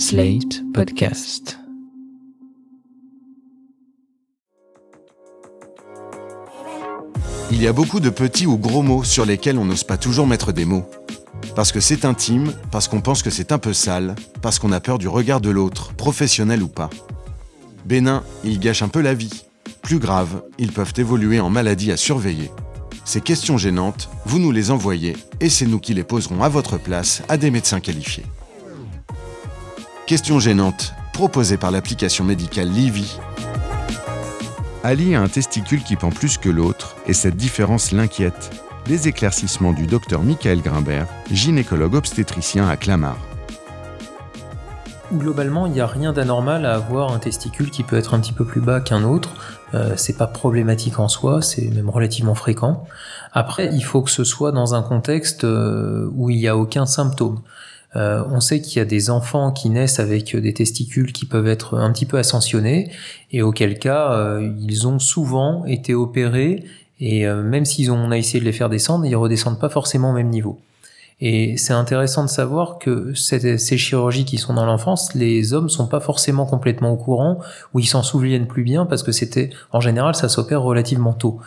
Slate Podcast. Il y a beaucoup de petits ou gros mots sur lesquels on n'ose pas toujours mettre des mots. Parce que c'est intime, parce qu'on pense que c'est un peu sale, parce qu'on a peur du regard de l'autre, professionnel ou pas. Bénin, ils gâchent un peu la vie. Plus grave, ils peuvent évoluer en maladie à surveiller. Ces questions gênantes, vous nous les envoyez et c'est nous qui les poserons à votre place à des médecins qualifiés. Questions gênantes, proposées par l'application médicale Livy. Ali a un testicule qui pend plus que l'autre et cette différence l'inquiète. Les éclaircissements du docteur Michael Grimbert, gynécologue obstétricien à Clamart. Globalement, il n'y a rien d'anormal à avoir un testicule qui peut être un petit peu plus bas qu'un autre. Euh, c'est pas problématique en soi, c'est même relativement fréquent. Après, il faut que ce soit dans un contexte euh, où il n'y a aucun symptôme. Euh, on sait qu'il y a des enfants qui naissent avec des testicules qui peuvent être un petit peu ascensionnés, et auquel cas, euh, ils ont souvent été opérés, et euh, même s'ils ont on a essayé de les faire descendre, ils redescendent pas forcément au même niveau. Et c'est intéressant de savoir que ces, chirurgies qui sont dans l'enfance, les hommes sont pas forcément complètement au courant ou ils s'en souviennent plus bien parce que c'était, en général, ça s'opère relativement tôt.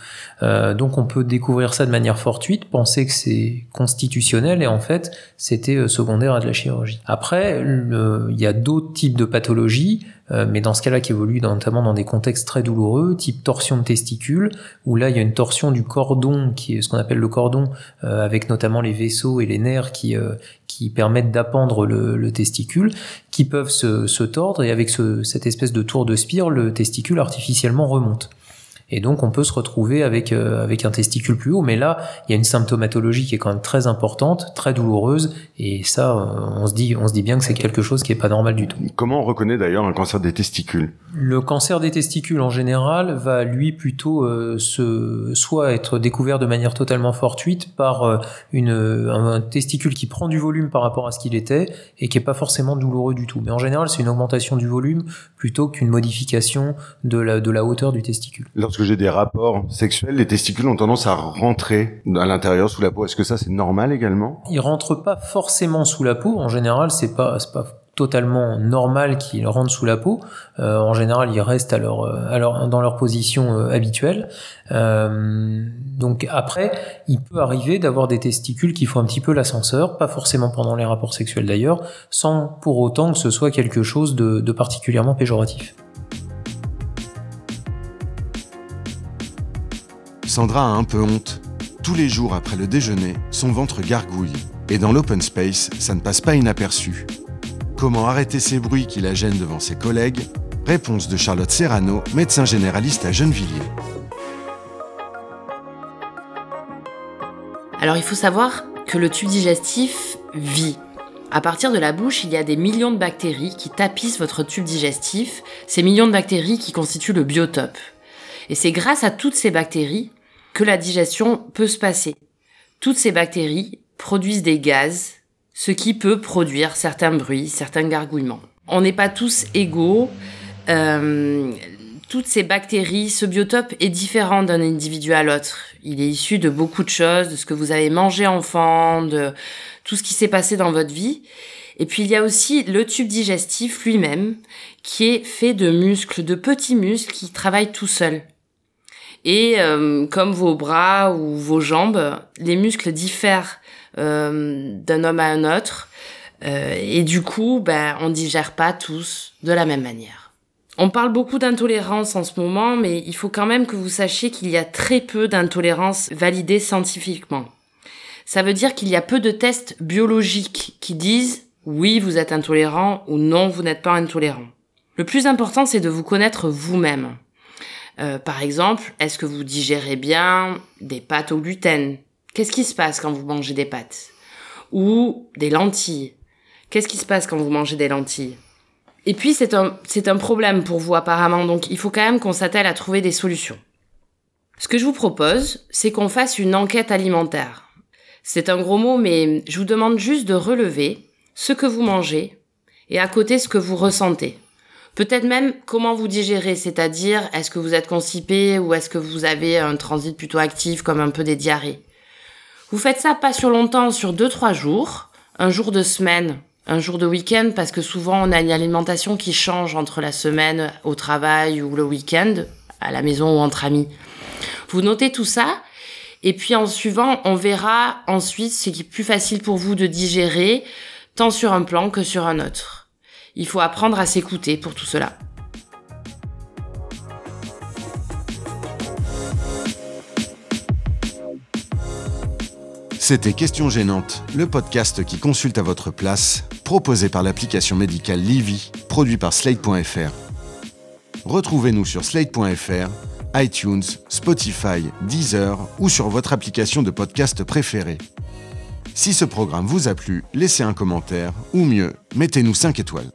Euh, donc on peut découvrir ça de manière fortuite, penser que c'est constitutionnel et en fait c'était euh, secondaire à de la chirurgie. Après, il y a d'autres types de pathologies, euh, mais dans ce cas-là qui évoluent dans- notamment dans des contextes très douloureux, type torsion de testicules, où là il y a une torsion du cordon qui est ce qu'on appelle le cordon euh, avec notamment les vaisseaux et les nerfs qui, euh, qui permettent d'appendre le, le testicule, qui peuvent se, se tordre et avec ce- cette espèce de tour de spire, le testicule artificiellement remonte. Et donc on peut se retrouver avec, euh, avec un testicule plus haut, mais là il y a une symptomatologie qui est quand même très importante, très douloureuse, et ça euh, on se dit, on se dit bien que c'est quelque chose qui est pas normal du tout. Comment on reconnaît d'ailleurs un cancer des testicules? Le cancer des testicules en général va lui plutôt euh, se, soit être découvert de manière totalement fortuite par euh, une, un, un testicule qui prend du volume par rapport à ce qu'il était et qui est pas forcément douloureux du tout. Mais en général, c'est une augmentation du volume plutôt qu'une modification de la, de la hauteur du testicule. Lorsque j'ai des rapports sexuels, les testicules ont tendance à rentrer à l'intérieur sous la peau. Est-ce que ça c'est normal également? Il rentre pas forcément sous la peau. En général, c'est pas, c'est pas totalement normal qu'ils rentrent sous la peau. Euh, en général, ils restent à leur, euh, dans leur position euh, habituelle. Donc après, il peut arriver d'avoir des testicules qui font un petit peu l'ascenseur, pas forcément pendant les rapports sexuels d'ailleurs, sans pour autant que ce soit quelque chose de particulièrement péjoratif. Sandra a un peu honte. Tous les jours après le déjeuner, son ventre gargouille. Et dans l'open space, ça ne passe pas inaperçu. Comment arrêter ces bruits qui la gênent devant ses collègues? Réponse de Charlotte Serrano, médecin généraliste à Gennevilliers. Alors il faut savoir que le tube digestif vit. À partir de la bouche, il y a des millions de bactéries qui tapissent votre tube digestif, ces millions de bactéries qui constituent le biotope. Et c'est grâce à toutes ces bactéries que la digestion peut se passer. Toutes ces bactéries produisent des gaz, ce qui peut produire certains bruits, certains gargouillements. On n'est pas tous égaux. Euh, toutes ces bactéries, ce biotope est différent d'un individu à l'autre. Il est issu de beaucoup de choses, de ce que vous avez mangé enfant, de tout ce qui s'est passé dans votre vie. Et puis il y a aussi le tube digestif lui-même, qui est fait de muscles, de petits muscles qui travaillent tout seuls. Et euh, comme vos bras ou vos jambes, les muscles diffèrent euh, d'un homme à un autre. Euh, et du coup, ben, on digère pas tous de la même manière. On parle beaucoup d'intolérance en ce moment, mais il faut quand même que vous sachiez qu'il y a très peu d'intolérance validée scientifiquement. Ça veut dire qu'il y a peu de tests biologiques qui disent oui, vous êtes intolérant ou non, vous n'êtes pas intolérant. Le plus important, c'est de vous connaître vous-même. Euh, par exemple, est-ce que vous digérez bien des pâtes au gluten? Qu'est-ce qui se passe quand vous mangez des pâtes? Ou des lentilles? Qu'est-ce qui se passe quand vous mangez des lentilles? Et puis, c'est un, c'est un problème pour vous apparemment, donc il faut quand même qu'on s'attelle à trouver des solutions. Ce que je vous propose, c'est qu'on fasse une enquête alimentaire. C'est un gros mot, mais je vous demande juste de relever ce que vous mangez et à côté ce que vous ressentez. Peut-être même comment vous digérez, c'est-à-dire est-ce que vous êtes constipé ou est-ce que vous avez un transit plutôt actif comme un peu des diarrhées? Vous faites ça pas sur longtemps, sur 2-3 jours, un jour de semaine un jour de week-end parce que souvent on a une alimentation qui change entre la semaine au travail ou le week-end, à la maison ou entre amis. Vous notez tout ça et puis en suivant, on verra ensuite ce qui est plus facile pour vous de digérer, tant sur un plan que sur un autre. Il faut apprendre à s'écouter pour tout cela. C'était Question Gênante, le podcast qui consulte à votre place, proposé par l'application médicale Livy, produit par Slate.fr. Retrouvez-nous sur Slate.fr, iTunes, Spotify, Deezer ou sur votre application de podcast préférée. Si ce programme vous a plu, laissez un commentaire ou mieux, mettez-nous 5 étoiles.